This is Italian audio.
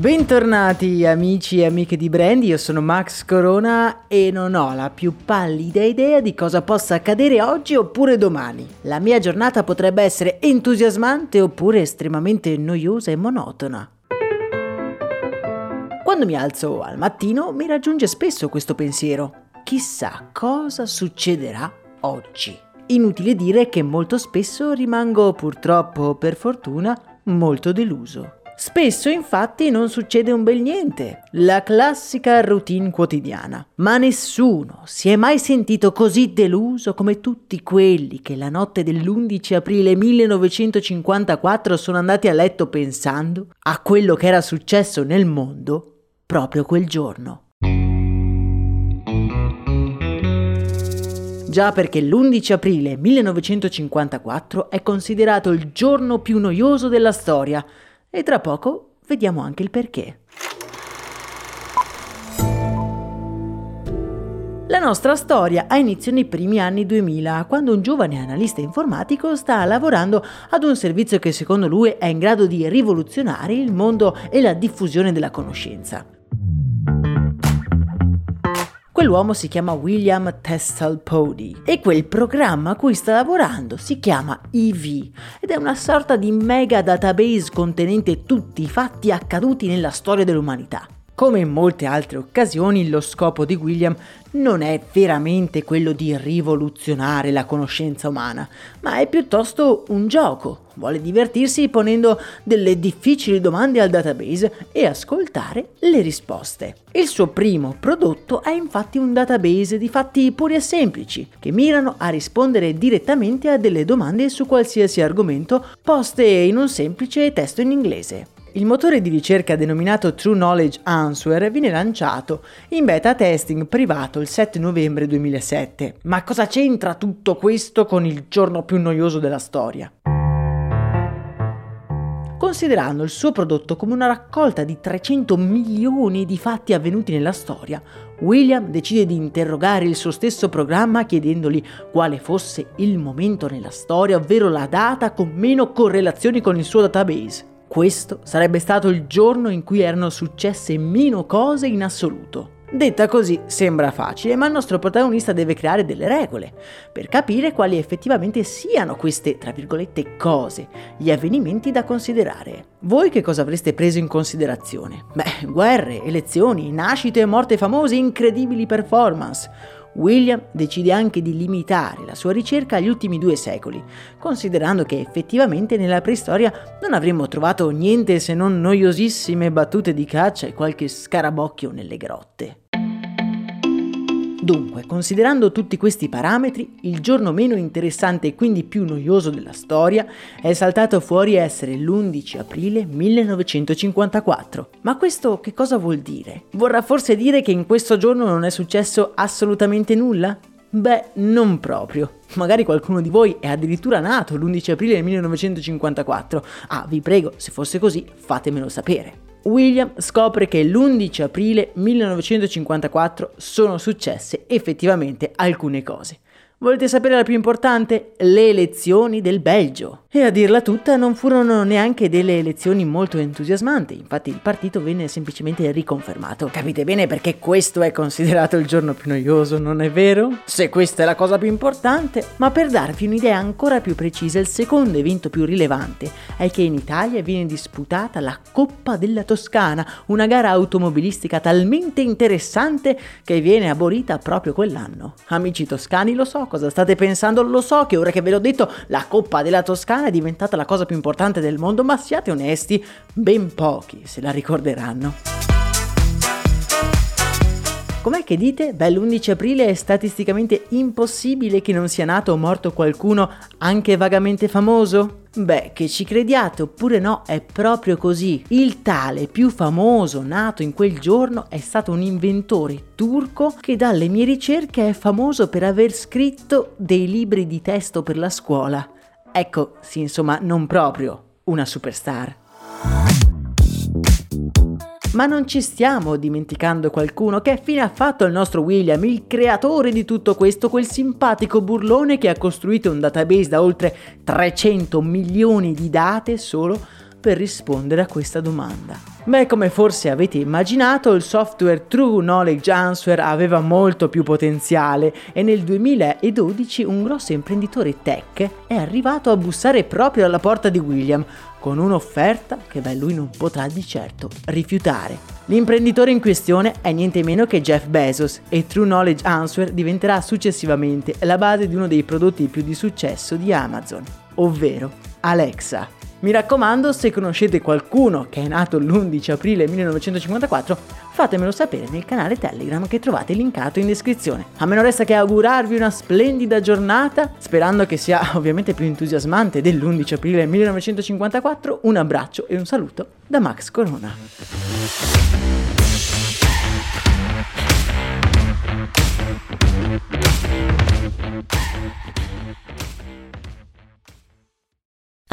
Bentornati amici e amiche di Brandy, io sono Max Corona e non ho la più pallida idea di cosa possa accadere oggi oppure domani. La mia giornata potrebbe essere entusiasmante oppure estremamente noiosa e monotona. Quando mi alzo al mattino mi raggiunge spesso questo pensiero. Chissà cosa succederà oggi. Inutile dire che molto spesso rimango purtroppo per fortuna molto deluso. Spesso infatti non succede un bel niente, la classica routine quotidiana. Ma nessuno si è mai sentito così deluso come tutti quelli che la notte dell'11 aprile 1954 sono andati a letto pensando a quello che era successo nel mondo proprio quel giorno. Già perché l'11 aprile 1954 è considerato il giorno più noioso della storia, e tra poco vediamo anche il perché. La nostra storia ha inizio nei primi anni 2000, quando un giovane analista informatico sta lavorando ad un servizio che secondo lui è in grado di rivoluzionare il mondo e la diffusione della conoscenza. Quell'uomo si chiama William Testel Pody e quel programma a cui sta lavorando si chiama EV ed è una sorta di mega database contenente tutti i fatti accaduti nella storia dell'umanità. Come in molte altre occasioni, lo scopo di William non è veramente quello di rivoluzionare la conoscenza umana, ma è piuttosto un gioco. Vuole divertirsi ponendo delle difficili domande al database e ascoltare le risposte. Il suo primo prodotto è infatti un database di fatti puri e semplici, che mirano a rispondere direttamente a delle domande su qualsiasi argomento poste in un semplice testo in inglese. Il motore di ricerca denominato True Knowledge Answer viene lanciato in beta testing privato il 7 novembre 2007. Ma cosa c'entra tutto questo con il giorno più noioso della storia? Considerando il suo prodotto come una raccolta di 300 milioni di fatti avvenuti nella storia, William decide di interrogare il suo stesso programma chiedendogli quale fosse il momento nella storia, ovvero la data con meno correlazioni con il suo database. Questo sarebbe stato il giorno in cui erano successe meno cose in assoluto. Detta così sembra facile, ma il nostro protagonista deve creare delle regole per capire quali effettivamente siano queste, tra virgolette, cose, gli avvenimenti da considerare. Voi che cosa avreste preso in considerazione? Beh, guerre, elezioni, nascite e morte famose, incredibili performance William decide anche di limitare la sua ricerca agli ultimi due secoli, considerando che effettivamente nella preistoria non avremmo trovato niente se non noiosissime battute di caccia e qualche scarabocchio nelle grotte. Dunque, considerando tutti questi parametri, il giorno meno interessante e quindi più noioso della storia è saltato fuori essere l'11 aprile 1954. Ma questo che cosa vuol dire? Vorrà forse dire che in questo giorno non è successo assolutamente nulla? Beh, non proprio. Magari qualcuno di voi è addirittura nato l'11 aprile 1954. Ah, vi prego, se fosse così, fatemelo sapere. William scopre che l'11 aprile 1954 sono successe effettivamente alcune cose. Volete sapere la più importante? Le elezioni del Belgio. E a dirla tutta non furono neanche delle elezioni molto entusiasmanti, infatti il partito venne semplicemente riconfermato. Capite bene perché questo è considerato il giorno più noioso, non è vero? Se questa è la cosa più importante. Ma per darvi un'idea ancora più precisa, il secondo evento più rilevante è che in Italia viene disputata la Coppa della Toscana, una gara automobilistica talmente interessante che viene abolita proprio quell'anno. Amici toscani, lo so cosa state pensando, lo so che ora che ve l'ho detto, la Coppa della Toscana è diventata la cosa più importante del mondo, ma siate onesti, ben pochi se la ricorderanno. Com'è che dite? Beh, l'11 aprile è statisticamente impossibile che non sia nato o morto qualcuno anche vagamente famoso? Beh, che ci crediate oppure no, è proprio così. Il tale più famoso nato in quel giorno è stato un inventore turco che dalle mie ricerche è famoso per aver scritto dei libri di testo per la scuola. Ecco, sì, insomma, non proprio una superstar. Ma non ci stiamo dimenticando qualcuno che fine ha fatto il nostro William, il creatore di tutto questo, quel simpatico burlone che ha costruito un database da oltre 300 milioni di date solo per rispondere a questa domanda. Beh, come forse avete immaginato, il software True Knowledge Answer aveva molto più potenziale e nel 2012 un grosso imprenditore tech è arrivato a bussare proprio alla porta di William con un'offerta che beh, lui non potrà di certo rifiutare. L'imprenditore in questione è niente meno che Jeff Bezos e True Knowledge Answer diventerà successivamente la base di uno dei prodotti più di successo di Amazon, ovvero Alexa. Mi raccomando, se conoscete qualcuno che è nato l'11 aprile 1954, fatemelo sapere nel canale Telegram che trovate linkato in descrizione. A me non resta che augurarvi una splendida giornata, sperando che sia ovviamente più entusiasmante dell'11 aprile 1954. Un abbraccio e un saluto da Max Corona.